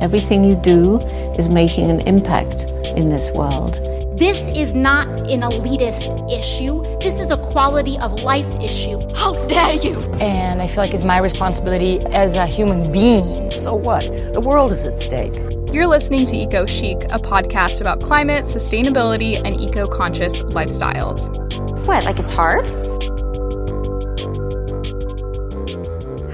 Everything you do is making an impact in this world. This is not an elitist issue. This is a quality of life issue. How dare you! And I feel like it's my responsibility as a human being. So what? The world is at stake. You're listening to Eco Chic, a podcast about climate, sustainability, and eco conscious lifestyles. What, like it's hard?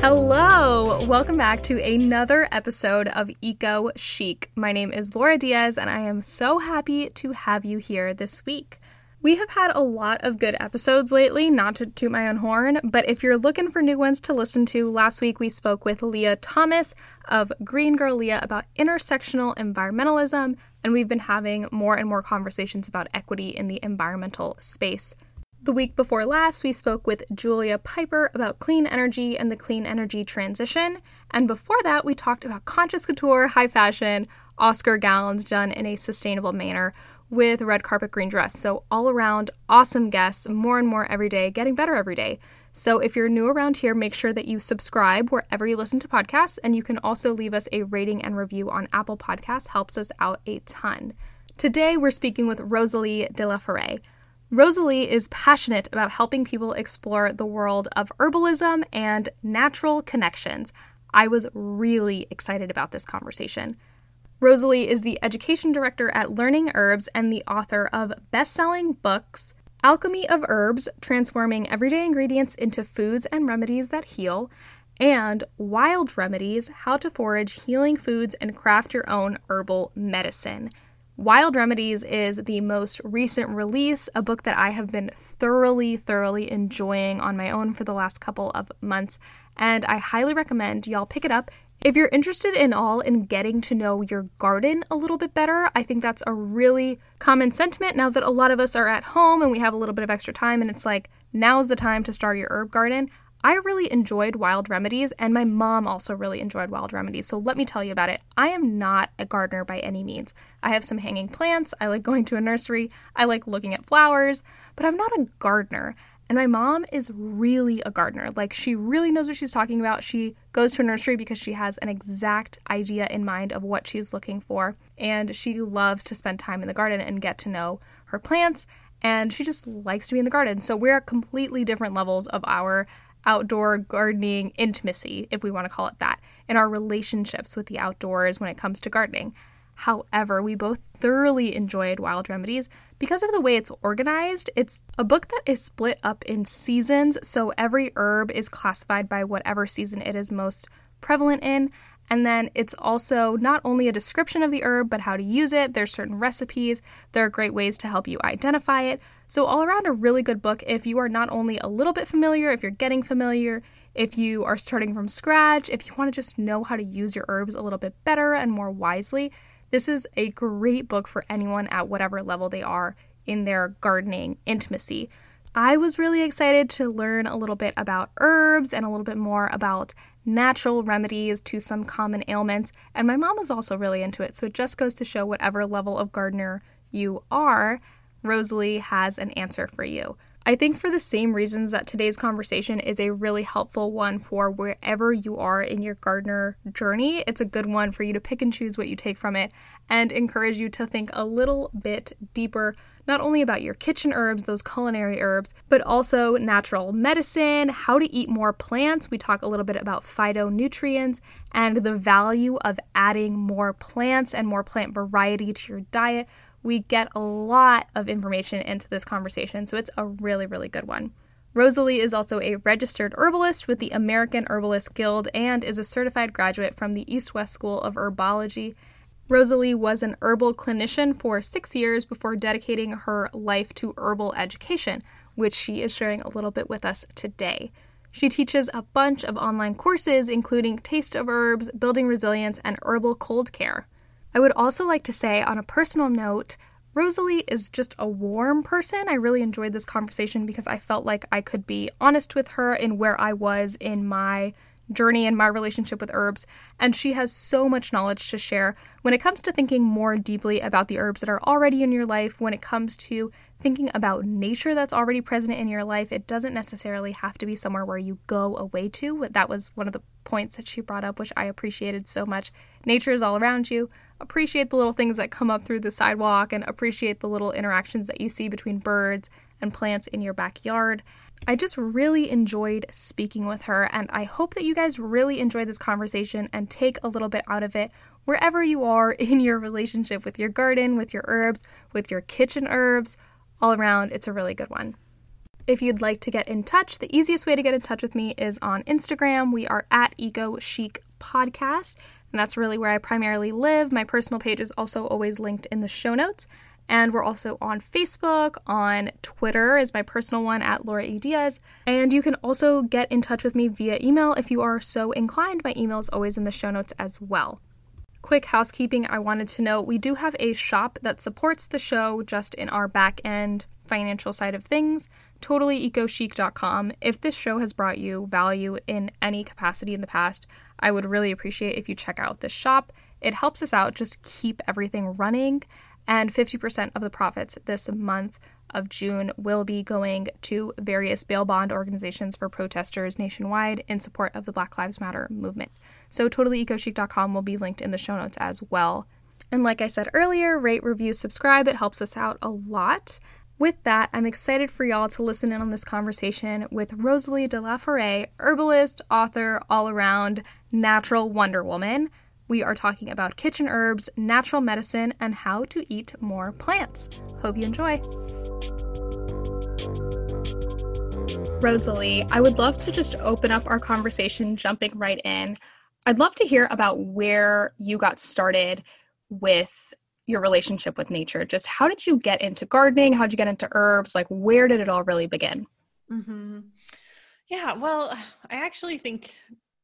Hello, welcome back to another episode of Eco Chic. My name is Laura Diaz, and I am so happy to have you here this week. We have had a lot of good episodes lately, not to toot my own horn, but if you're looking for new ones to listen to, last week we spoke with Leah Thomas of Green Girl Leah about intersectional environmentalism, and we've been having more and more conversations about equity in the environmental space. The week before last, we spoke with Julia Piper about clean energy and the clean energy transition. And before that, we talked about conscious couture, high fashion, Oscar gowns done in a sustainable manner with red carpet green dress. So, all around awesome guests, more and more every day, getting better every day. So, if you're new around here, make sure that you subscribe wherever you listen to podcasts. And you can also leave us a rating and review on Apple Podcasts, helps us out a ton. Today, we're speaking with Rosalee de la Forêt. Rosalee is passionate about helping people explore the world of herbalism and natural connections. I was really excited about this conversation. Rosalee is the education director at Learning Herbs and the author of best selling books Alchemy of Herbs Transforming Everyday Ingredients into Foods and Remedies That Heal, and Wild Remedies How to Forage Healing Foods and Craft Your Own Herbal Medicine. Wild Remedies is the most recent release, a book that I have been thoroughly, thoroughly enjoying on my own for the last couple of months, and I highly recommend y'all pick it up. If you're interested in all in getting to know your garden a little bit better, I think that's a really common sentiment now that a lot of us are at home and we have a little bit of extra time and it's like now's the time to start your herb garden. I really enjoyed Wild Remedies, and my mom also really enjoyed Wild Remedies. So let me tell you about it. I am not a gardener by any means. I have some hanging plants. I like going to a nursery. I like looking at flowers, but I'm not a gardener. And my mom is really a gardener. Like, she really knows what she's talking about. She goes to a nursery because she has an exact idea in mind of what she's looking for. And she loves to spend time in the garden and get to know her plants. And she just likes to be in the garden. So, we're at completely different levels of our outdoor gardening intimacy, if we want to call it that, in our relationships with the outdoors when it comes to gardening. However, we both thoroughly enjoyed Wild Remedies because of the way it's organized. It's a book that is split up in seasons, so every herb is classified by whatever season it is most prevalent in. And then it's also not only a description of the herb, but how to use it. There's certain recipes. There are great ways to help you identify it. So, all around, a really good book if you are not only a little bit familiar, if you're getting familiar, if you are starting from scratch, if you want to just know how to use your herbs a little bit better and more wisely. This is a great book for anyone at whatever level they are in their gardening intimacy. I was really excited to learn a little bit about herbs and a little bit more about natural remedies to some common ailments, and my mom is also really into it, so it just goes to show whatever level of gardener you are, Rosalee has an answer for you. I think for the same reasons that today's conversation is a really helpful one for wherever you are in your gardener journey, it's a good one for you to pick and choose what you take from it and encourage you to think a little bit deeper, not only about your kitchen herbs, those culinary herbs, but also natural medicine, how to eat more plants. We talk a little bit about phytonutrients and the value of adding more plants and more plant variety to your diet we get a lot of information into this conversation, so it's a really, really good one. Rosalee is also a registered herbalist with the American Herbalist Guild and is a certified graduate from the East West School of Herbology. Rosalee was an herbal clinician for six years before dedicating her life to herbal education, which she is sharing a little bit with us today. She teaches a bunch of online courses, including Taste of Herbs, Building Resilience, and Herbal Cold Care. I would also like to say, on a personal note, Rosalee is just a warm person. I really enjoyed this conversation because I felt like I could be honest with her in where I was in my journey and my relationship with herbs, and she has so much knowledge to share when it comes to thinking more deeply about the herbs that are already in your life, when it comes to thinking about nature that's already present in your life. It doesn't necessarily have to be somewhere where you go away to. That was one of the points that she brought up, which I appreciated so much. Nature is all around you. Appreciate the little things that come up through the sidewalk and appreciate the little interactions that you see between birds and plants in your backyard. I just really enjoyed speaking with her, and I hope that you guys really enjoy this conversation and take a little bit out of it wherever you are in your relationship with your garden, with your herbs, with your kitchen herbs. All around, it's a really good one. If you'd like to get in touch, the easiest way to get in touch with me is on Instagram. We are at Eco Chic Podcast, and that's really where I primarily live. My personal page is also always linked in the show notes. And we're also on Facebook, on Twitter is my personal one at Laura E. Diaz. And you can also get in touch with me via email if you are so inclined. My email is always in the show notes as well. Quick housekeeping I wanted to know we do have a shop that supports the show just in our back end financial side of things totallyecochic.com. If this show has brought you value in any capacity in the past, I would really appreciate if you check out this shop. It helps us out just keep everything running and 50% of the profits this month of June will be going to various bail bond organizations for protesters nationwide in support of the Black Lives Matter movement. So, totallyecochic.com will be linked in the show notes as well. And like I said earlier, rate, review, subscribe. It helps us out a lot. With that, I'm excited for y'all to listen in on this conversation with Rosalee de la Forêt, herbalist, author, all around natural Wonder Woman. We are talking about kitchen herbs, natural medicine, and how to eat more plants. Hope you enjoy. Rosalee, I would love to just open up our conversation jumping right in. I'd love to hear about where you got started with your relationship with nature. Just how did you get into gardening? How did you get into herbs? Like, where did it all really begin? Mm-hmm. Yeah, well, I actually think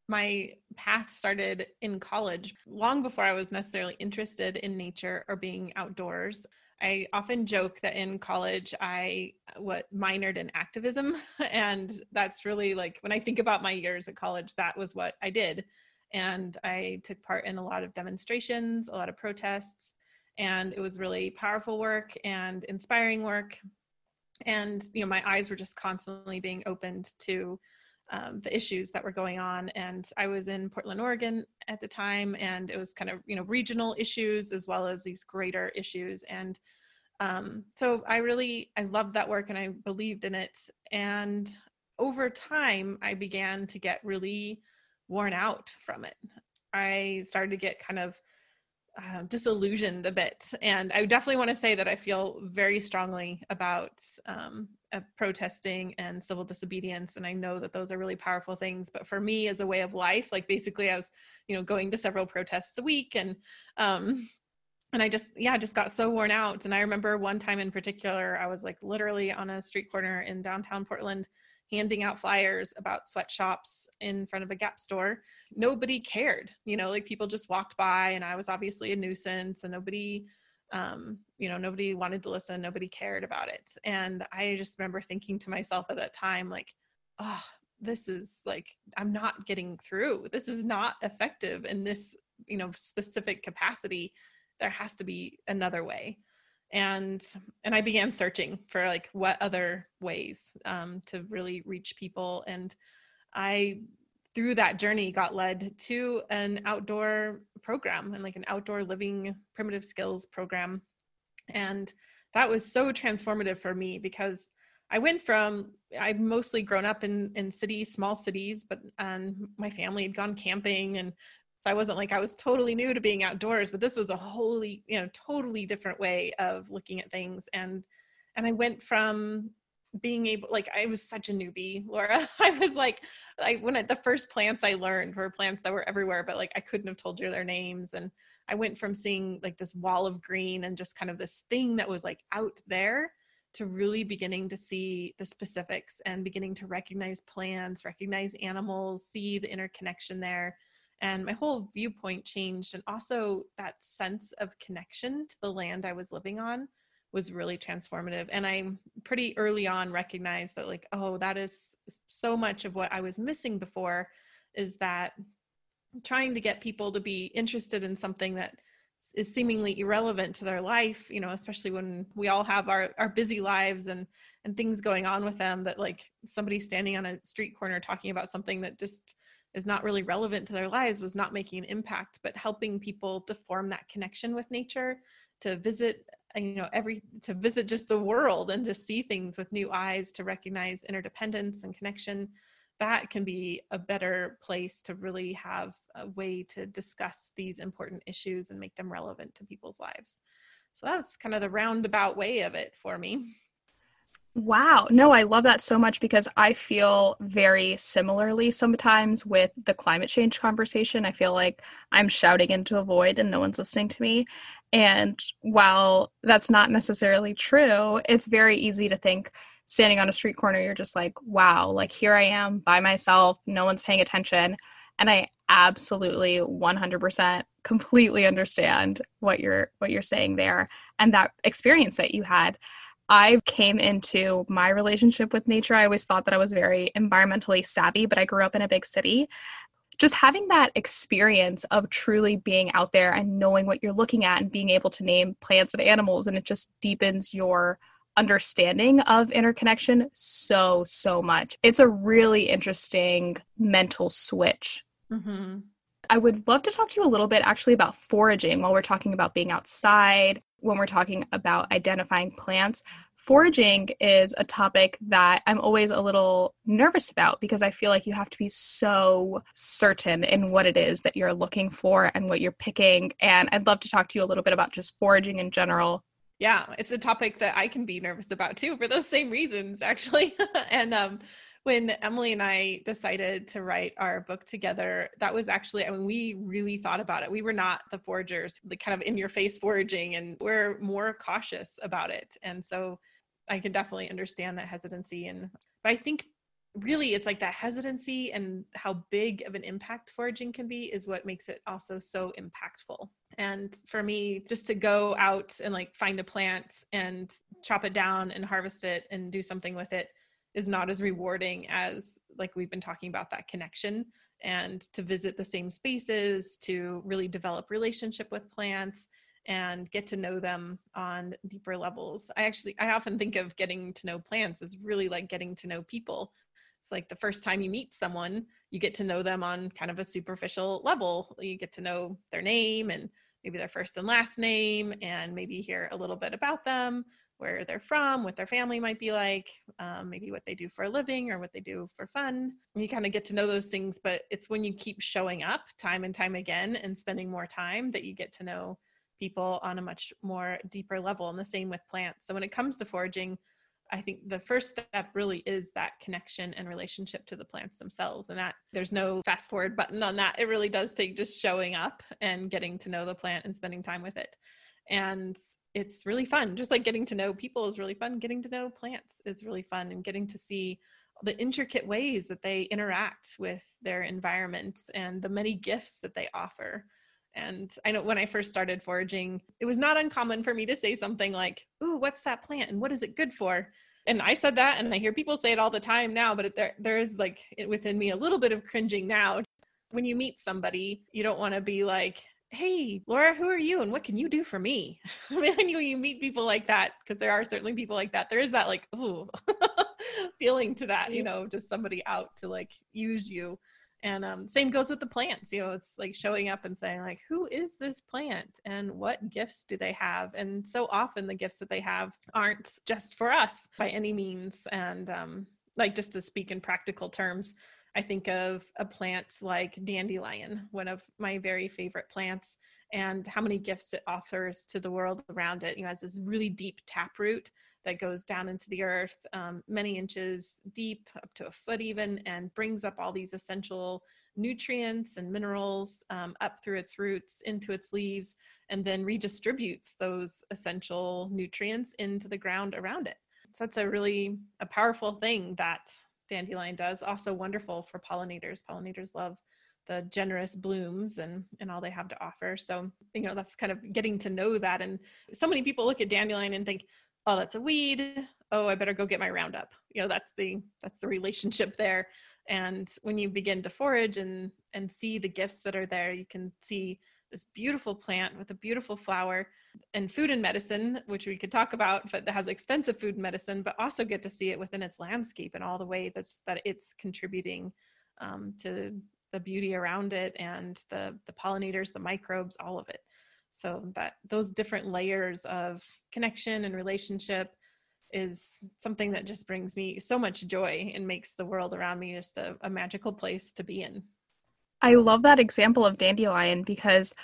my path started in college long before I was necessarily interested in nature or being outdoors. I often joke that in college I what minored in activism and that's really like when I think about my years at college that was what I did and I took part in a lot of demonstrations, a lot of protests and it was really powerful work and inspiring work and you know my eyes were just constantly being opened to um, the issues that were going on. And I was in Portland, Oregon at the time, and it was kind of you know regional issues as well as these greater issues. And um, so I really I loved that work and I believed in it. And over time, I began to get really worn out from it. I started to get kind of uh, disillusioned a bit. And I definitely want to say that I feel very strongly about um, protesting and civil disobedience. And I know that those are really powerful things. But for me, as a way of life, like basically, I was, you know, going to several protests a week and, um, and I just, yeah, just got so worn out. And I remember one time in particular, I was like literally on a street corner in downtown Portland handing out flyers about sweatshops in front of a Gap store. Nobody cared, you know, like people just walked by and I was obviously a nuisance and nobody, um, you know, nobody wanted to listen, nobody cared about it. And I just remember thinking to myself at that time, like, oh, this is like, I'm not getting through. This is not effective in this, you know, specific capacity. There has to be another way and and i began searching for like what other ways um, to really reach people and i through that journey got led to an outdoor program and like an outdoor living primitive skills program and that was so transformative for me because i went from I've mostly grown up in in cities small cities but um, my family had gone camping and so I wasn't like I was totally new to being outdoors, but this was a wholly, you know, totally different way of looking at things. And and I went from being able like I was such a newbie, Laura. I was like I when I, the first plants I learned were plants that were everywhere, but like I couldn't have told you their names. And I went from seeing like this wall of green and just kind of this thing that was like out there to really beginning to see the specifics and beginning to recognize plants, recognize animals, see the interconnection there. And my whole viewpoint changed. And also that sense of connection to the land I was living on was really transformative. And I pretty early on recognized that, like, oh, that is so much of what I was missing before is that trying to get people to be interested in something that is seemingly irrelevant to their life you know especially when we all have our our busy lives and and things going on with them that like somebody standing on a street corner talking about something that just is not really relevant to their lives was not making an impact but helping people to form that connection with nature to visit you know every to visit just the world and to see things with new eyes to recognize interdependence and connection that can be a better place to really have a way to discuss these important issues and make them relevant to people's lives. So that's kind of the roundabout way of it for me. Wow. No, I love that so much because I feel very similarly sometimes with the climate change conversation. I feel like I'm shouting into a void and no one's listening to me. And while that's not necessarily true, it's very easy to think, standing on a street corner, you're just like, wow, like here I am by myself, no one's paying attention. And I absolutely 100% completely understand what you're what you're saying there and that experience that you had. I came into my relationship with nature. I always thought that I was very environmentally savvy, but I grew up in a big city just having that experience of truly being out there and knowing what you're looking at and being able to name plants and animals and it just deepens your understanding of interconnection so, so much. It's a really interesting mental switch. Mm-hmm. I would love to talk to you a little bit actually about foraging while we're talking about being outside, when we're talking about identifying plants. Foraging is a topic that I'm always a little nervous about because I feel like you have to be so certain in what it is that you're looking for and what you're picking. And I'd love to talk to you a little bit about just foraging in general yeah it's a topic that i can be nervous about too for those same reasons actually and um when emily and i decided to write our book together that was actually i mean we really thought about it. We were not the foragers the kind of in your face foraging and we're more cautious about it. And so i can definitely understand that hesitancy and but i think really it's like that hesitancy and how big of an impact foraging can be is what makes it also so impactful. And for me just to go out and like find a plant and chop it down and harvest it and do something with it is not as rewarding as like we've been talking about that connection and to visit the same spaces to really develop relationship with plants and get to know them on deeper levels. I actually I often think of getting to know plants as really like getting to know people it's like the first time you meet someone, you get to know them on kind of a superficial level. You get to know their name and maybe their first and last name, and maybe hear a little bit about them, where they're from, what their family might be like, um, maybe what they do for a living or what they do for fun. You kind of get to know those things, but it's when you keep showing up time and time again and spending more time that you get to know people on a much more deeper level. And the same with plants. So when it comes to foraging, I think the first step really is that connection and relationship to the plants themselves. And that there's no fast forward button on that. It really does take just showing up and getting to know the plant and spending time with it. And it's really fun. Just like getting to know people is really fun. Getting to know plants is really fun and getting to see the intricate ways that they interact with their environment and the many gifts that they offer. And I know when I first started foraging, it was not uncommon for me to say something like, Ooh, what's that plant and what is it good for? And I said that, and I hear people say it all the time now, but there, there is like within me a little bit of cringing now. When you meet somebody, you don't want to be like, hey laura who are you and what can you do for me? I mean when you, you meet people like that because there are certainly people like that there is that like ooh feeling to that you know just somebody out to like use you and um, same goes with the plants you know it's like showing up and saying like who is this plant and what gifts do they have? And so often the gifts that they have aren't just for us by any means and um, like just to speak in practical terms i think of a plant like dandelion one of my very favorite plants and how many gifts it offers to the world around it you know, it has this really deep taproot that goes down into the earth um, many inches deep, up to a foot even, and brings up all these essential nutrients and minerals um, up through its roots into its leaves, and then redistributes those essential nutrients into the ground around it. So that's a really a powerful thing that dandelion does. Also wonderful for pollinators. Pollinators love the generous blooms and and all they have to offer. So you know that's kind of getting to know that. And so many people look at dandelion and think, oh, that's a weed. Oh, I better go get my Roundup. You know, that's the that's the relationship there. And when you begin to forage and and see the gifts that are there, you can see this beautiful plant with a beautiful flower and food and medicine, which we could talk about, but that has extensive food and medicine, but also get to see it within its landscape and all the way that's that it's contributing um, to the beauty around it and the the pollinators, the microbes, all of it. So that those different layers of connection and relationship is something that just brings me so much joy and makes the world around me just a, a magical place to be in. I love that example of dandelion because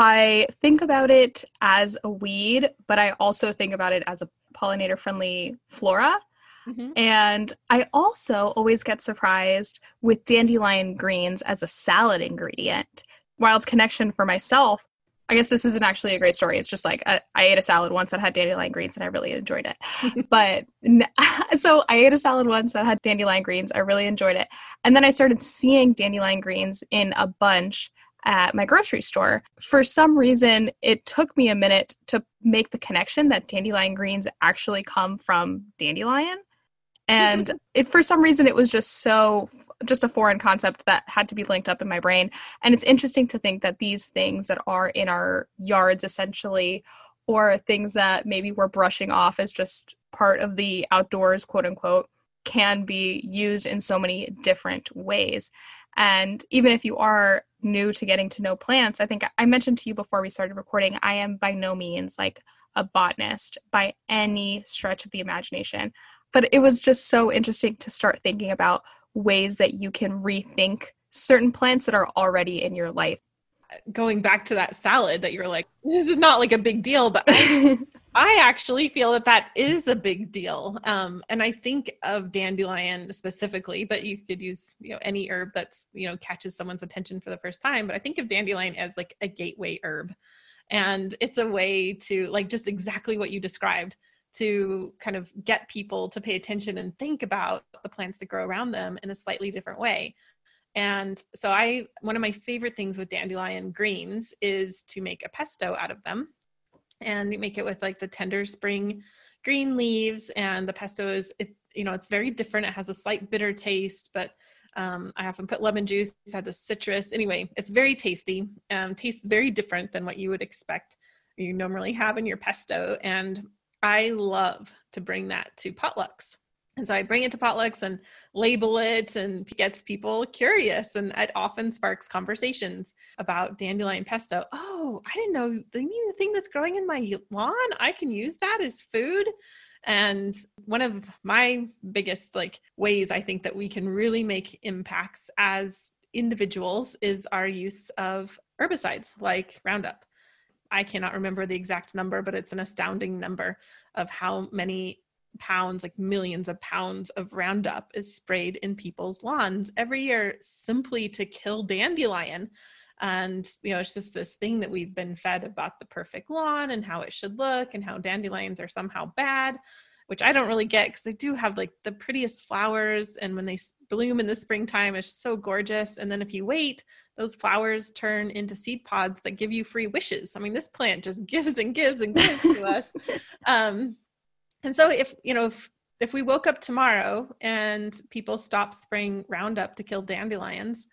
I think about it as a weed, but I also think about it as a pollinator friendly flora. Mm-hmm. And I also always get surprised with dandelion greens as a salad ingredient. Wild connection for myself. I guess this isn't actually a great story. It's just like I, I ate a salad once that had dandelion greens and I really enjoyed it. but so I ate a salad once that had dandelion greens. I really enjoyed it. And then I started seeing dandelion greens in a bunch at my grocery store. For some reason, it took me a minute to make the connection that dandelion greens actually come from dandelion. And if for some reason it was just so just a foreign concept that had to be linked up in my brain. And it's interesting to think that these things that are in our yards essentially or things that maybe we're brushing off as just part of the outdoors quote unquote can be used in so many different ways. And even if you are new to getting to know plants i think i mentioned to you before we started recording i am by no means like a botanist by any stretch of the imagination. But it was just so interesting to start thinking about ways that you can rethink certain plants that are already in your life. Going back to that salad that you're like this is not like a big deal but I, actually feel that that is a big deal um, and i think of dandelion specifically but you could use you know any herb that's you know catches someone's attention for the first time but i think of dandelion as like a gateway herb and it's a way to like just exactly what you described to kind of get people to pay attention and think about the plants that grow around them in a slightly different way. And so I one of my favorite things with dandelion greens is to make a pesto out of them. And you make it with like the tender spring green leaves and the pesto is it you know it's very different. It has a slight bitter taste, but um, I often put lemon juice, had the citrus. Anyway, it's very tasty. Um, tastes very different than what you would expect you normally have in your pesto. And I love to bring that to potlucks. And so I bring it to potlucks and label it and gets people curious. And it often sparks conversations about dandelion pesto. Oh, I didn't know the, the thing that's growing in my lawn, I can use that as food. And one of my biggest like ways I think that we can really make impacts as individuals is our use of herbicides like Roundup. I cannot remember the exact number, but it's an astounding number of how many pounds, like millions of pounds of Roundup is sprayed in people's lawns every year simply to kill dandelion. And, you know, it's just this thing that we've been fed about the perfect lawn and how it should look and how dandelions are somehow bad, which I don't really get because they do have like the prettiest flowers. And when they bloom in the springtime, it's so gorgeous. And then if you wait, those flowers turn into seed pods that give you free wishes. I mean, this plant just gives and gives and gives to us. Um, and so if, you know, if, if we woke up tomorrow and people stopped spraying Roundup to kill dandelions,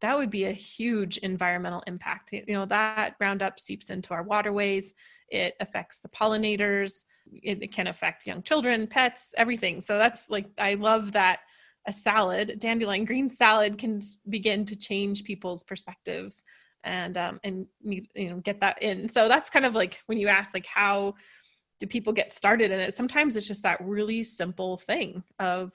that would be a huge environmental impact. You know, that Roundup seeps into our waterways, it affects the pollinators, it, it can affect young children, pets, everything. So that's like, I love that a salad, dandelion green salad, can begin to change people's perspectives and um, and you know get that in. So that's kind of like when you ask like how do people get started in it? Sometimes it's just that really simple thing of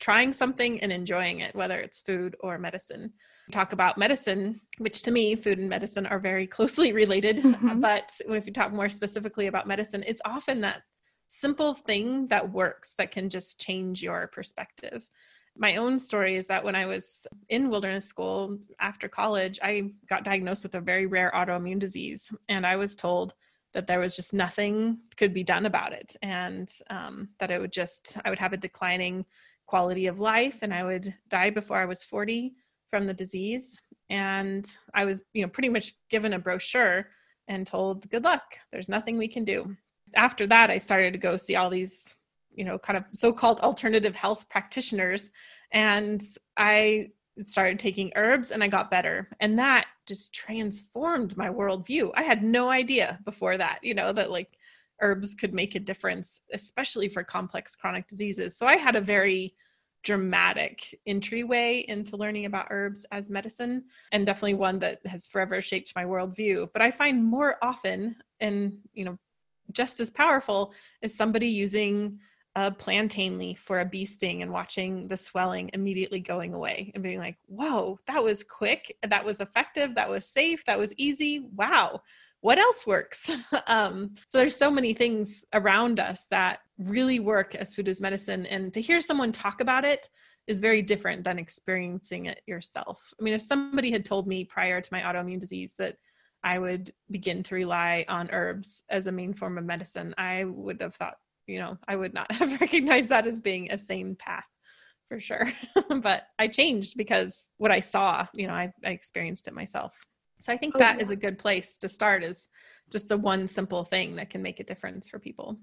trying something and enjoying it, whether it's food or medicine. Talk about medicine, which to me, food and medicine are very closely related. Mm-hmm. But if you talk more specifically about medicine, it's often that simple thing that works that can just change your perspective my own story is that when I was in wilderness school after college, I got diagnosed with a very rare autoimmune disease. And I was told that there was just nothing could be done about it. And um, that it would just i would have a declining quality of life and i would die before i was 40 from the disease. And i was you know pretty much given a brochure and told good luck. There's nothing we can do. After that i started to go see all these you know kind of so-called alternative health practitioners. And i started taking herbs and i got better. And that just transformed my worldview. I had no idea before that you know that like herbs could make a difference especially for complex chronic diseases. So i had a very dramatic entryway into learning about herbs as medicine and definitely one that has forever shaped my worldview. But i find more often and you know just as powerful is somebody using a plantain leaf for a bee sting and watching the swelling immediately going away and being like, whoa, that was quick. That was effective. That was safe. That was easy. Wow. What else works? um, so there's so many things around us that really work as food as medicine. And to hear someone talk about it is very different than experiencing it yourself. I mean, if somebody had told me prior to my autoimmune disease that I would begin to rely on herbs as a main form of medicine, I would have thought you know, I would not have recognized that as being a sane path for sure. but I changed because what I saw, you know, I, I experienced it myself. So I think oh, that yeah. is a good place to start is just the one simple thing that can make a difference for people.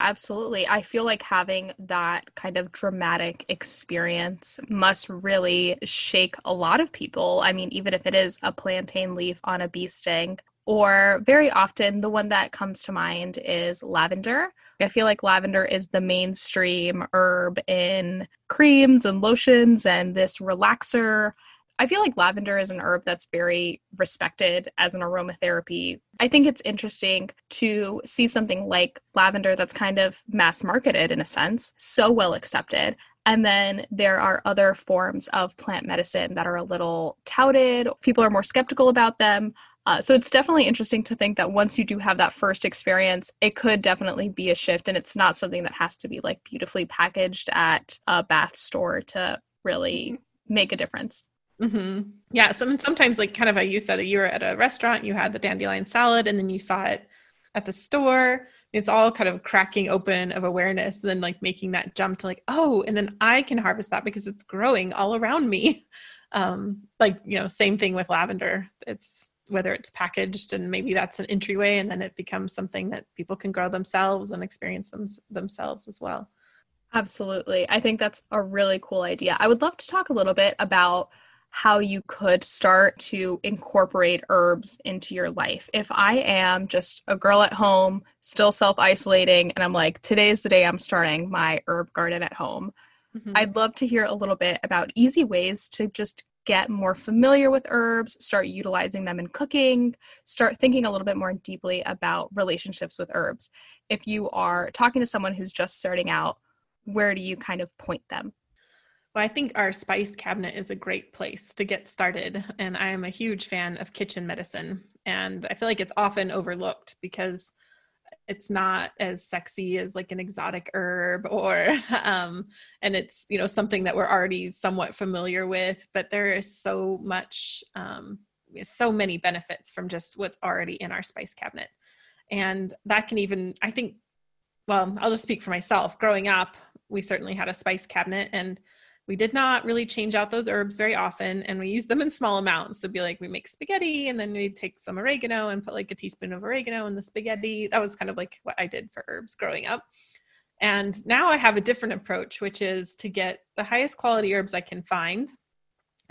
Absolutely. I feel like having that kind of dramatic experience must really shake a lot of people. I mean, even if it is a plantain leaf on a bee sting, or very often the one that comes to mind is lavender. I feel like lavender is the mainstream herb in creams and lotions and this relaxer. I feel like lavender is an herb that's very respected as an aromatherapy. I think it's interesting to see something like lavender that's kind of mass marketed in a sense, so well accepted. And then there are other forms of plant medicine that are a little touted. People are more skeptical about them. Uh, so it's definitely interesting to think that once you do have that first experience, it could definitely be a shift, and it's not something that has to be like beautifully packaged at a bath store to really make a difference. Mm-hmm. Yeah. Some, sometimes, like kind of, a, you said, you were at a restaurant, you had the dandelion salad, and then you saw it at the store. It's all kind of cracking open of awareness, and then like making that jump to like, oh, and then I can harvest that because it's growing all around me. Um, like you know, same thing with lavender. It's whether it's packaged and maybe that's an entryway and then it becomes something that people can grow themselves and experience them, themselves as well. Absolutely. I think that's a really cool idea. I would love to talk a little bit about how you could start to incorporate herbs into your life. If I am just a girl at home, still self isolating, and I'm like, today's the day I'm starting my herb garden at home, mm-hmm. I'd love to hear a little bit about easy ways to just get more familiar with herbs, start utilizing them in cooking, start thinking a little bit more deeply about relationships with herbs. If you are talking to someone who's just starting out, where do you kind of point them? Well, I think our spice cabinet is a great place to get started. And I am a huge fan of kitchen medicine. And I feel like it's often overlooked because it's not as sexy as like an exotic herb or um and it's you know something that we're already somewhat familiar with but there is so much um so many benefits from just what's already in our spice cabinet. And that can even i think well i'll just speak for myself. Growing up we certainly had a spice cabinet and we did not really change out those herbs very often and we used them in small amounts. To be like we make spaghetti and then we'd take some oregano and put like a teaspoon of oregano in the spaghetti. That was kind of like what i did for herbs growing up. And now i have a different approach which is to get the highest quality herbs i can find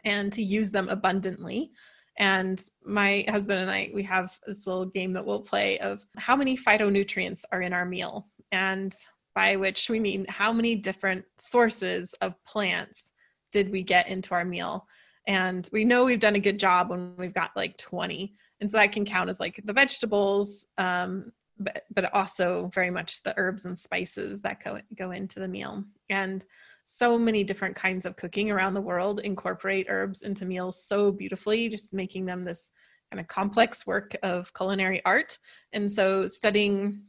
and to use them abundantly. And my husband and i we have this little game that we'll play of how many phytonutrients are in our meal. And by which we mean how many different sources of plants did we get into our meal. And we know we've done a good job when we've got like 20. And so that can count as like the vegetables, um, but, but also very much the herbs and spices that go, go into the meal. And so many different kinds of cooking around the world incorporate herbs into meals so beautifully, just making them this kind of complex work of culinary art. And so studying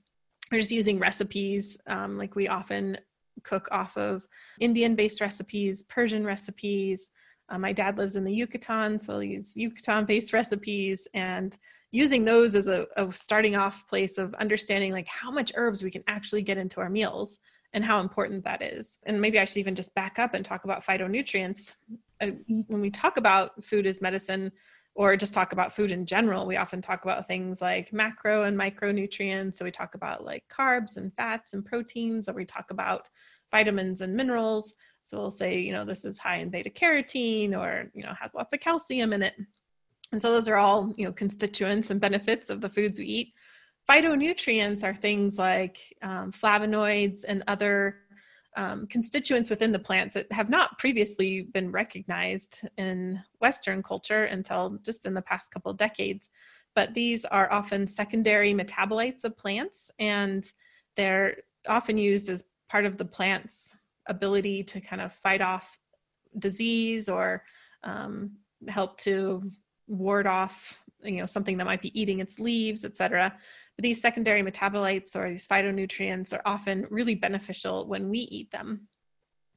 we're just using recipes um, like we often cook off of Indian based recipes, Persian recipes, Uh, my dad lives in the Yucatan, so we'll use Yucatan based recipes and using those as a, a starting off place of understanding like how much herbs we can actually get into our meals and how important that is. And maybe I should even just back up and talk about phytonutrients. Uh, when we talk about food as medicine, or just talk about food in general, we often talk about things like macro and micronutrients. So we talk about like carbs and fats and proteins, or we talk about vitamins and minerals. So we'll say, you know, this is high in beta carotene or, you know, has lots of calcium in it. And so those are all, you know, constituents and benefits of the foods we eat. Phytonutrients are things like um, flavonoids and other um, constituents within the plants that have not previously been recognized in Western culture until just in the past couple decades. But these are often secondary metabolites of plants, and they're often used as part of the plant's ability to kind of fight off disease or um, help to ward off you know something that might be eating its leaves etc but these secondary metabolites or these phytonutrients are often really beneficial when we eat them.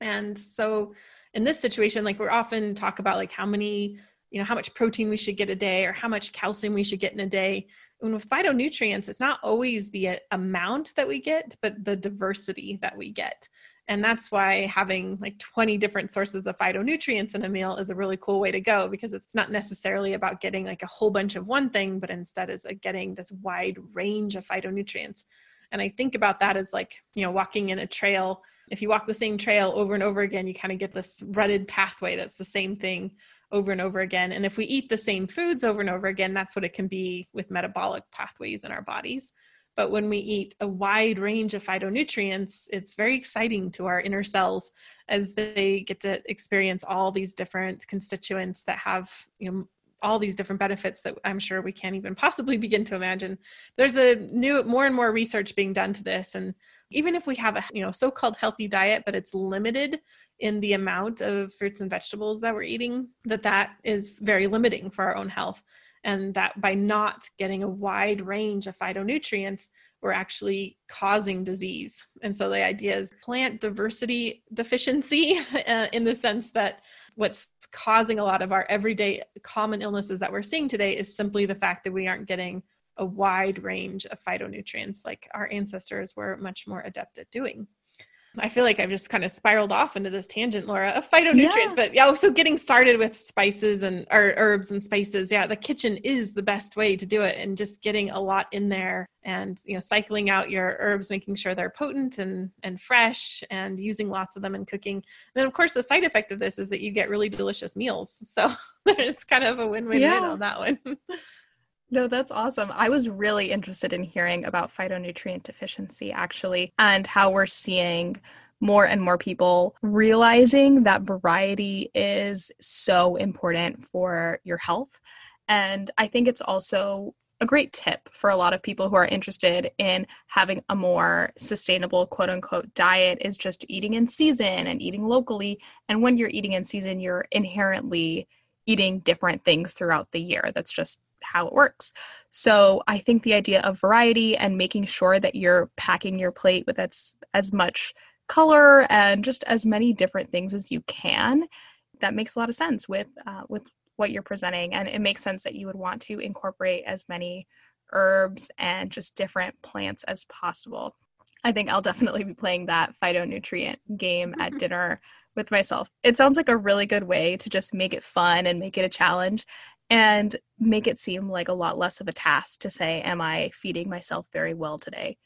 And so in this situation like we're often talk about like how many you know how much protein we should get a day or how much calcium we should get in a day. And with phytonutrients it's not always the uh, amount that we get but the diversity that we get and that's why having like 20 different sources of phytonutrients in a meal is a really cool way to go because it's not necessarily about getting like a whole bunch of one thing, but instead is like getting this wide range of phytonutrients. And I think about that as like, you know, walking in a trail. If you walk the same trail over and over again, you kind of get this rutted pathway that's the same thing over and over again. And if we eat the same foods over and over again, that's what it can be with metabolic pathways in our bodies. But when we eat a wide range of phytonutrients, it's very exciting to our inner cells as they get to experience all these different constituents that have, you know, all these different benefits that I'm sure we can't even possibly begin to imagine. There's a new more and more research being done to this and even if we have a you know so-called healthy diet but it's limited in the amount of fruits and vegetables that we're eating that that is very limiting for our own health and that by not getting a wide range of phytonutrients, we're actually causing disease. And so the idea is plant diversity deficiency uh, in the sense that what's causing a lot of our everyday common illnesses that we're seeing today is simply the fact that we aren't getting a wide range of phytonutrients like our ancestors were much more adept at doing. I feel like I've just kind of spiraled off into this tangent, Laura, of phytonutrients. Yeah. But yeah, so getting started with spices and or herbs and spices, yeah, the kitchen is the best way to do it, and just getting a lot in there, and you know, cycling out your herbs, making sure they're potent and and fresh, and using lots of them in cooking. And then, of course, the side effect of this is that you get really delicious meals. So there's kind of a win-win-win yeah. on that one. No, that's awesome. I was really interested in hearing about phytonutrient deficiency actually and how we're seeing more and more people realizing that variety is so important for your health. And I think it's also a great tip for a lot of people who are interested in having a more sustainable quote unquote diet is just eating in season and eating locally. And when you're eating in season, you're inherently eating different things throughout the year. That's just how it works. So I think the idea of variety and making sure that you're packing your plate with as, as much color and just as many different things as you can, that makes a lot of sense with uh, with what you're presenting, and it makes sense that you would want to incorporate as many herbs and just different plants as possible. I think I'll definitely be playing that phytonutrient game at dinner with myself. It sounds like a really good way to just make it fun and make it a challenge and make it seem like a lot less of a task to say, Am I feeding myself very well today?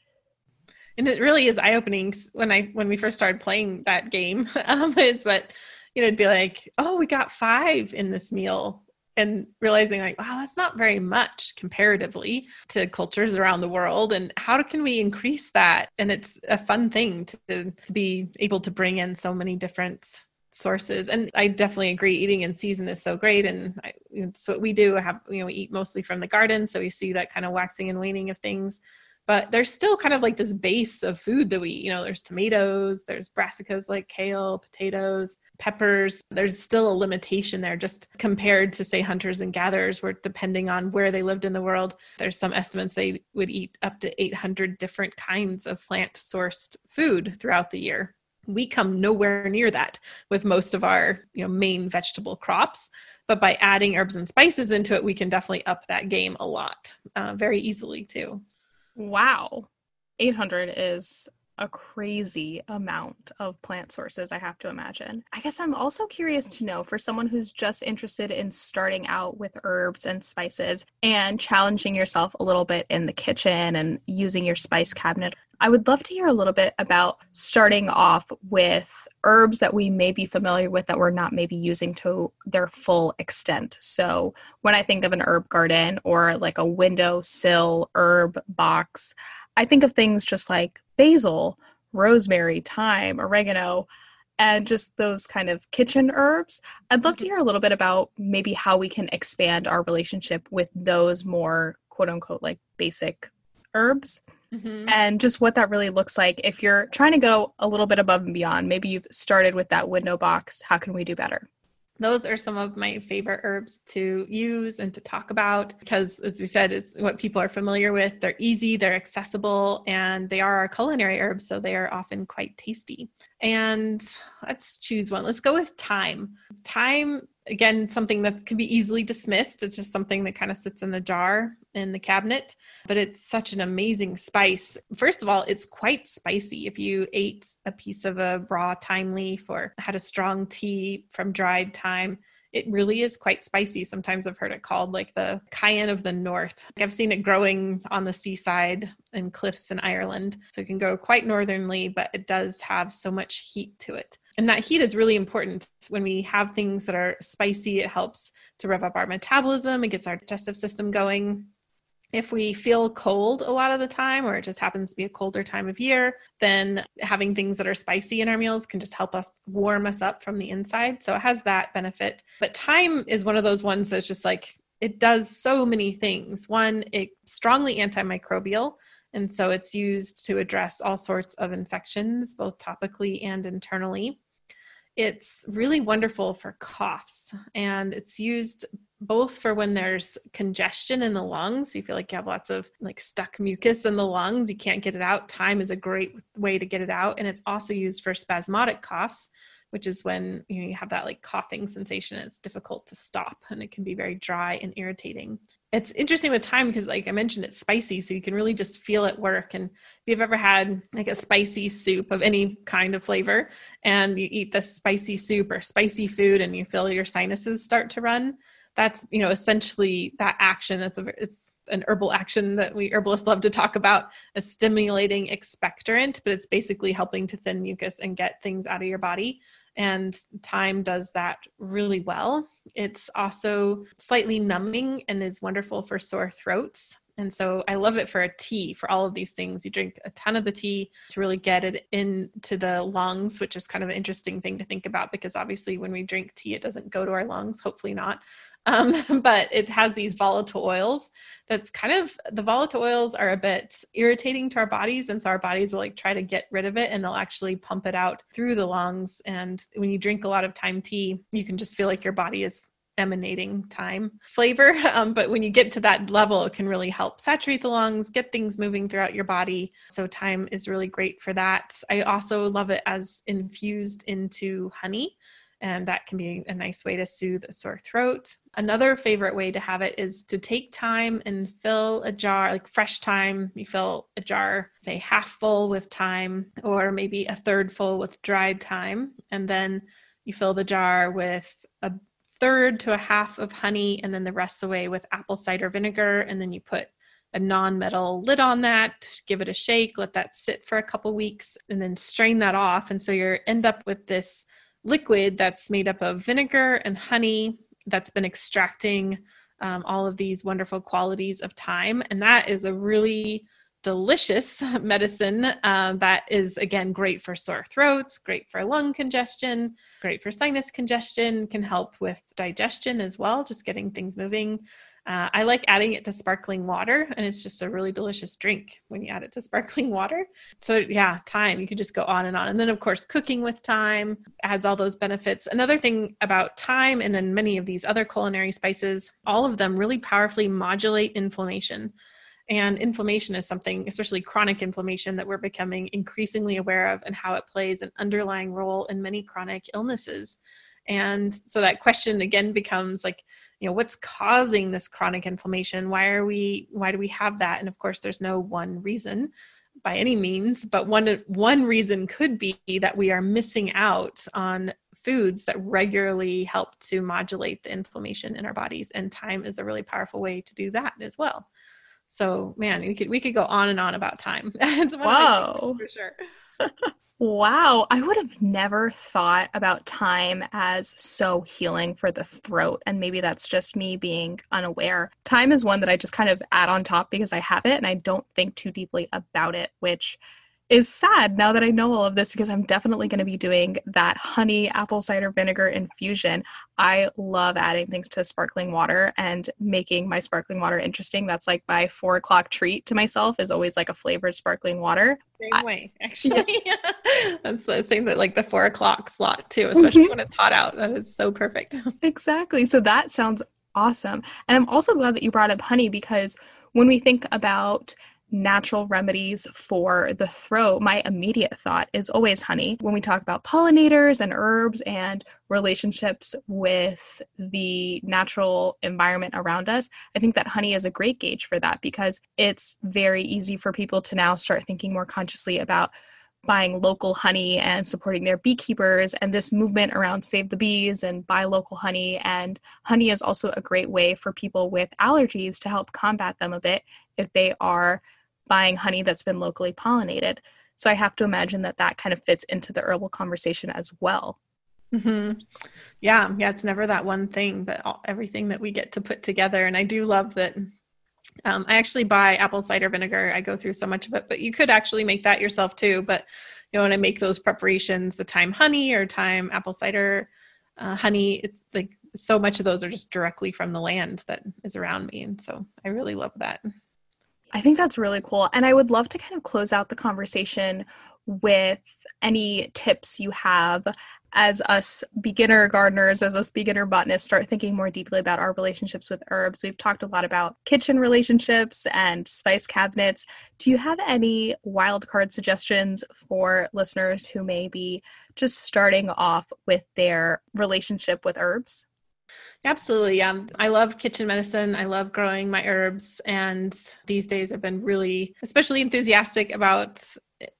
And it really is eye opening when I when we first started playing that game. Um, is that you know it'd be like, oh, we got five in this meal, and realizing like, wow, that's not very much comparatively to cultures around the world. And how can we increase that? And it's a fun thing to, to be able to bring in so many different sources. And i definitely agree eating in season is so great. And I, it's what we do have you know we eat mostly from the garden so we see that kind of waxing and waning of things. But there's still kind of like this base of food that we you know there's tomatoes there's brassicas like kale potatoes peppers. There's still a limitation there just compared to say hunters and gatherers where depending on where they lived in the world there's some estimates they would eat up to 800 different kinds of plant sourced food throughout the year We come nowhere near that with most of our, you know, main vegetable crops. But by adding herbs and spices into it, we can definitely up that game a lot, uh, very easily too. Wow. 800 is a crazy amount of plant sources, I have to imagine. I guess I'm also curious to know for someone who's just interested in starting out with herbs and spices and challenging yourself a little bit in the kitchen and using your spice cabinet. I would love to hear a little bit about starting off with herbs that we may be familiar with that we're not maybe using to their full extent. So, when I think of an herb garden or like a window sill herb box, I think of things just like basil, rosemary, thyme, oregano, and just those kind of kitchen herbs. I'd love to mm-hmm. hear a little bit about maybe how we can expand our relationship with those more quote unquote like basic herbs. Mm-hmm. And just what that really looks like if you're trying to go a little bit above and beyond. Maybe you've started with that window box. How can we do better? those are some of my favorite herbs to use and to talk about because as we said it's what people are familiar with they're easy they're accessible and they are our culinary herbs so they are often quite tasty and let's choose one let's go with thyme thyme again something that can be easily dismissed. It's just something that kind of sits in the jar in the cabinet but it's such an amazing spice. First of all it's quite spicy. If you ate a piece of a raw thyme leaf or had a strong tea from dried thyme it really is quite spicy. Sometimes I've heard it called like the cayenne of the north. I've seen it growing on the seaside and cliffs in Ireland. So it can go quite northernly, but it does have so much heat to it. And that heat is really important when we have things that are spicy. It helps to rev up our metabolism, it gets our digestive system going if we feel cold a lot of the time, or it just happens to be a colder time of year, then having things that are spicy in our meals can just help us warm us up from the inside. So it has that benefit. But thyme is one of those ones that's just like, it does so many things. One, it strongly antimicrobial. And so it's used to address all sorts of infections, both topically and internally. It's really wonderful for coughs, and it's used both for when there's congestion in the lungs. You feel like you have lots of like stuck mucus in the lungs, you can't get it out. Thyme is a great way to get it out. And it's also used for spasmodic coughs, which is when you, know, you have that like coughing sensation. And it's difficult to stop and it can be very dry and irritating. It's interesting with thyme because, like I mentioned, it's spicy, so you can really just feel it work. And if you've ever had like a spicy soup of any kind of flavor, and you eat the spicy soup or spicy food, and you feel your sinuses start to run, that's you know essentially that action that's a it's an herbal action that we herbalists love to talk about a stimulating expectorant but it's basically helping to thin mucus and get things out of your body and thyme does that really well it's also slightly numbing and is wonderful for sore throats and so I love it for a tea for all of these things. You drink a ton of the tea to really get it into the lungs, which is kind of an interesting thing to think about because obviously when we drink tea, it doesn't go to our lungs, hopefully not. Um, but it has these volatile oils that's kind of the volatile oils are a bit irritating to our bodies and so our bodies will like try to get rid of it and they'll actually pump it out through the lungs and when you drink a lot of thyme tea you can just feel like your body is emanating thyme flavor. Um, but when you get to that level it can really help saturate the lungs get things moving throughout your body. So thyme is really great for that. I also love it as infused into honey and that can be a nice way to soothe a sore throat. Another favorite way to have it is to take thyme and fill a jar, like fresh thyme. You fill a jar, say half full with thyme, or maybe a third full with dried thyme. And then you fill the jar with a third to a half of honey, and then the rest away with apple cider vinegar. And then you put a non-metal lid on that give it a shake let that sit for a couple weeks and then strain that off and so you end up with this liquid that's made up of vinegar and honey that's been extracting um, all of these wonderful qualities of thyme. And that is a really delicious medicine uh, that is, again, great for sore throats, great for lung congestion, great for sinus congestion, can help with digestion as well, just getting things moving. Uh, I like adding it to sparkling water, and it's just a really delicious drink when you add it to sparkling water. So, yeah, thyme, you could just go on and on. And then, of course, cooking with thyme adds all those benefits. Another thing about thyme, and then many of these other culinary spices, all of them really powerfully modulate inflammation. And inflammation is something, especially chronic inflammation, that we're becoming increasingly aware of and how it plays an underlying role in many chronic illnesses. And so that question again becomes like, you know, what's causing this chronic inflammation? Why are we, why do we have that? And of course, there's no one reason by any means, but one one reason could be that we are missing out on foods that regularly help to modulate the inflammation in our bodies and thyme is a really powerful way to do that as well so man we could we could go on and on about thyme it's wow for sure wow i would have never thought about thyme as so healing for the throat and maybe that's just me being unaware. Thyme is one that i just kind of add on top because i have it and i don't think too deeply about it which is sad now that I know all of this because I'm definitely going to be doing that honey apple cider vinegar infusion. I love adding things to sparkling water and making my sparkling water interesting. That's like my four o'clock treat to myself is always like a flavored sparkling water. Same way, actually. Yeah. That's the same that like the four o'clock slot too, especially mm-hmm. when it's hot out. That is so perfect. exactly. So that sounds awesome. And I'm also glad that you brought up honey because when we think about natural remedies for the throat, my immediate thought is always honey. When we talk about pollinators and herbs and relationships with the natural environment around us, I think that honey is a great gauge for that because it's very easy for people to now start thinking more consciously about buying local honey and supporting their beekeepers and this movement around save the bees and buy local honey and honey is also a great way for people with allergies to help combat them a bit if they are buying honey that's been locally pollinated. So I have to imagine that that kind of fits into the herbal conversation as well. Mm-hmm. Yeah, yeah, it's never that one thing, but all, everything that we get to put together. And I do love that. Um, I actually buy apple cider vinegar. I go through so much of it, but you could actually make that yourself too. But you know, when I make those preparations, the thyme honey or thyme apple cider uh, honey, it's like so much of those are just directly from the land that is around me, and so I really love that. I think that's really cool. And I would love to kind of close out the conversation with any tips you have as us beginner gardeners, as us beginner botanists start thinking more deeply about our relationships with herbs. We've talked a lot about kitchen relationships and spice cabinets. Do you have any wildcard suggestions for listeners who may be just starting off with their relationship with herbs? Absolutely. Yeah. I love kitchen medicine. I love growing my herbs. And these days I've been really, especially enthusiastic about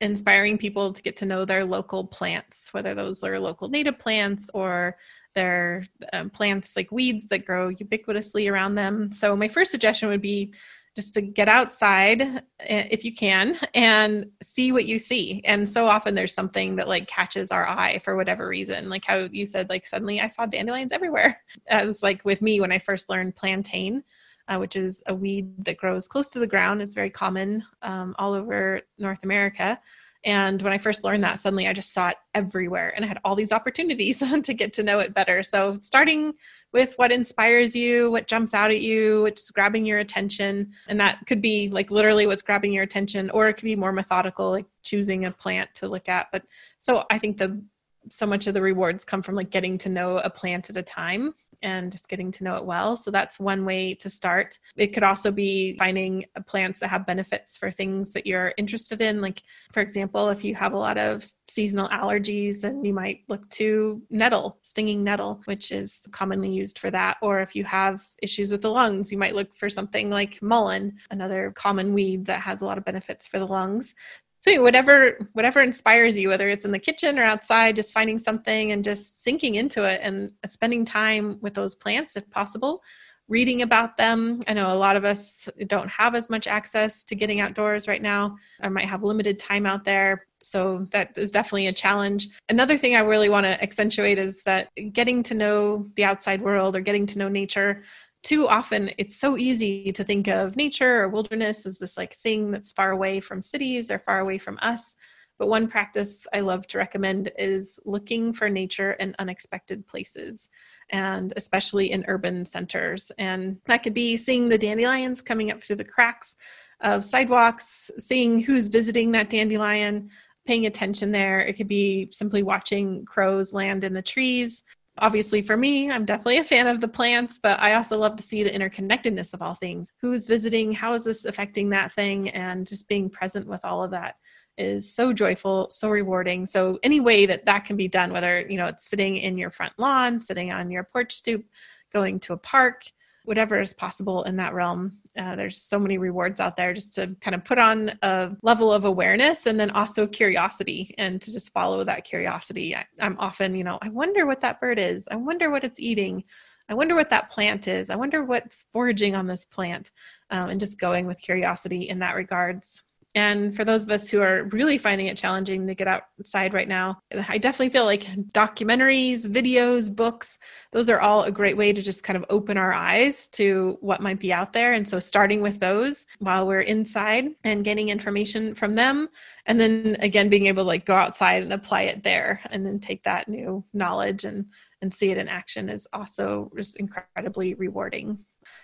inspiring people to get to know their local plants, whether those are local native plants or they're um, plants like weeds that grow ubiquitously around them. So, my first suggestion would be just to get outside eh, if you can and see what you see. And so often there's something that like catches our eye for whatever reason like how you said like suddenly i saw dandelions everywhere. As like with me when i first learned plantain uh, which is a weed that grows close to the ground. Is very common um, all over north america. And when I first learned that, suddenly I just saw it everywhere and I had all these opportunities to get to know it better. So, starting with what inspires you, what jumps out at you, what's grabbing your attention. And that could be like literally what's grabbing your attention, or it could be more methodical, like choosing a plant to look at. But so I think the so much of the rewards come from like getting to know a plant at a time and just getting to know it well. So that's one way to start. It could also be finding uh, plants that have benefits for things that you're interested in. Like, for example, if you have a lot of seasonal allergies, then you might look to nettle, stinging nettle, which is commonly used for that. Or if you have issues with the lungs, you might look for something like mullein, another common weed that has a lot of benefits for the lungs so whatever whatever inspires you whether it's in the kitchen or outside just finding something and just sinking into it and uh, spending time with those plants if possible reading about them. I know a lot of us don't have as much access to getting outdoors right now or might have limited time out there. So that is definitely a challenge. Another thing i really want to accentuate is that getting to know the outside world or getting to know nature too often it's so easy to think of nature or wilderness as this like thing that's far away from cities or far away from us but one practice i love to recommend is looking for nature in unexpected places and especially in urban centers and that could be seeing the dandelions coming up through the cracks of sidewalks seeing who's visiting that dandelion paying attention there. It could be simply watching crows land in the trees. Obviously for me i'm definitely a fan of the plants but i also love to see the interconnectedness of all things. Who's visiting? How is this affecting that thing? And just being present with all of that is so joyful so rewarding. So any way that that can be done whether you know it's sitting in your front lawn sitting on your porch stoop going to a park whatever is possible in that realm. Uh, there's so many rewards out there just to kind of put on a level of awareness and then also curiosity and to just follow that curiosity. I, I'm often, you know, I wonder what that bird is. I wonder what it's eating. I wonder what that plant is. I wonder what's foraging on this plant. Um, and just going with curiosity in that regards. And for those of us who are really finding it challenging to get outside right now, I definitely feel like documentaries, videos, books, those are all a great way to just kind of open our eyes to what might be out there. And so starting with those while we're inside and getting information from them. And then again, being able to like go outside and apply it there and then take that new knowledge and and see it in action is also just incredibly rewarding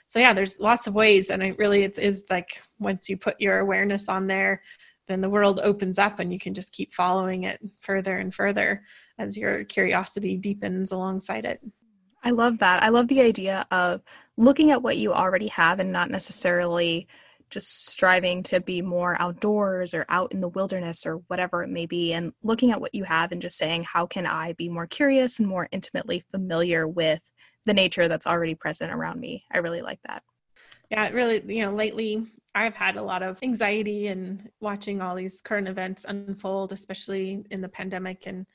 so yeah there's lots of ways and it really it is like once you put your awareness on there then the world opens up and you can just keep following it further and further as your curiosity deepens alongside it. I love that. I love the idea of looking at what you already have and not necessarily just striving to be more outdoors or out in the wilderness or whatever it may be and looking at what you have and just saying how can i be more curious and more intimately familiar with the nature that's already present around me. I really like that. Yeah, it really, you know, lately I've had a lot of anxiety and watching all these current events unfold, especially in the pandemic and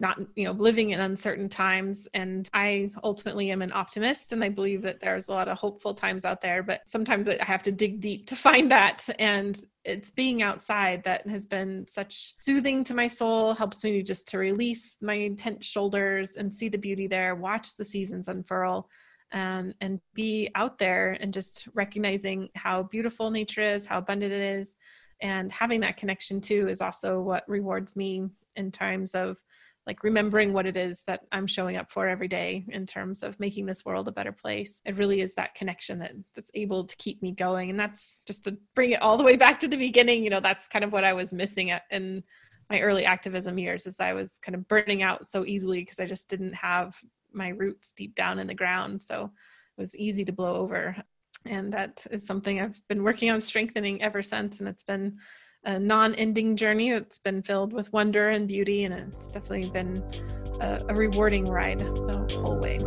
not you know living in uncertain times. And i ultimately am an optimist and i believe that there's a lot of hopeful times out there but sometimes i have to dig deep to find that. And it's being outside that has been such soothing to my soul helps me just to release my tense shoulders and see the beauty there watch the seasons unfurl and and be out there and just recognizing how beautiful nature is how abundant it is. And having that connection too is also what rewards me in terms of like remembering what it is that I'm showing up for every day in terms of making this world a better place. It really is that connection that that's able to keep me going. And that's just to bring it all the way back to the beginning, you know, that's kind of what I was missing in my early activism years is I was kind of burning out so easily because I just didn't have my roots deep down in the ground. So it was easy to blow over. And that is something I've been working on strengthening ever since. And it's been a non-ending journey that's been filled with wonder and beauty and it's definitely been a, a rewarding ride the whole way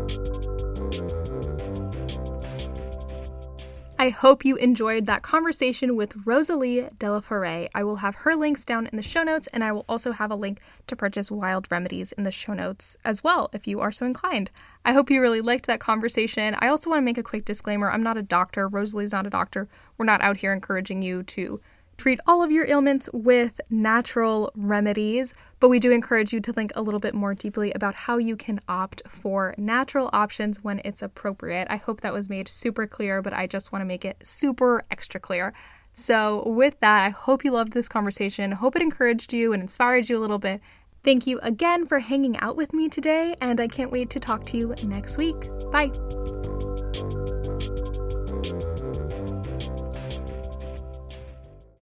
I hope you enjoyed that conversation with Rosalie Delaforet. I will have her links down in the show notes, and I will also have a link to purchase Wild Remedies in the show notes as well, if you are so inclined. I hope you really liked that conversation. I also want to make a quick disclaimer I'm not a doctor. Rosalee's not a doctor. We're not out here encouraging you to treat all of your ailments with natural remedies, but we do encourage you to think a little bit more deeply about how you can opt for natural options when it's appropriate. I hope that was made super clear, but I just want to make it super extra clear. So, with that, I hope you loved this conversation. Hope it encouraged you and inspired you a little bit. Thank you again for hanging out with me today, and I can't wait to talk to you next week. Bye.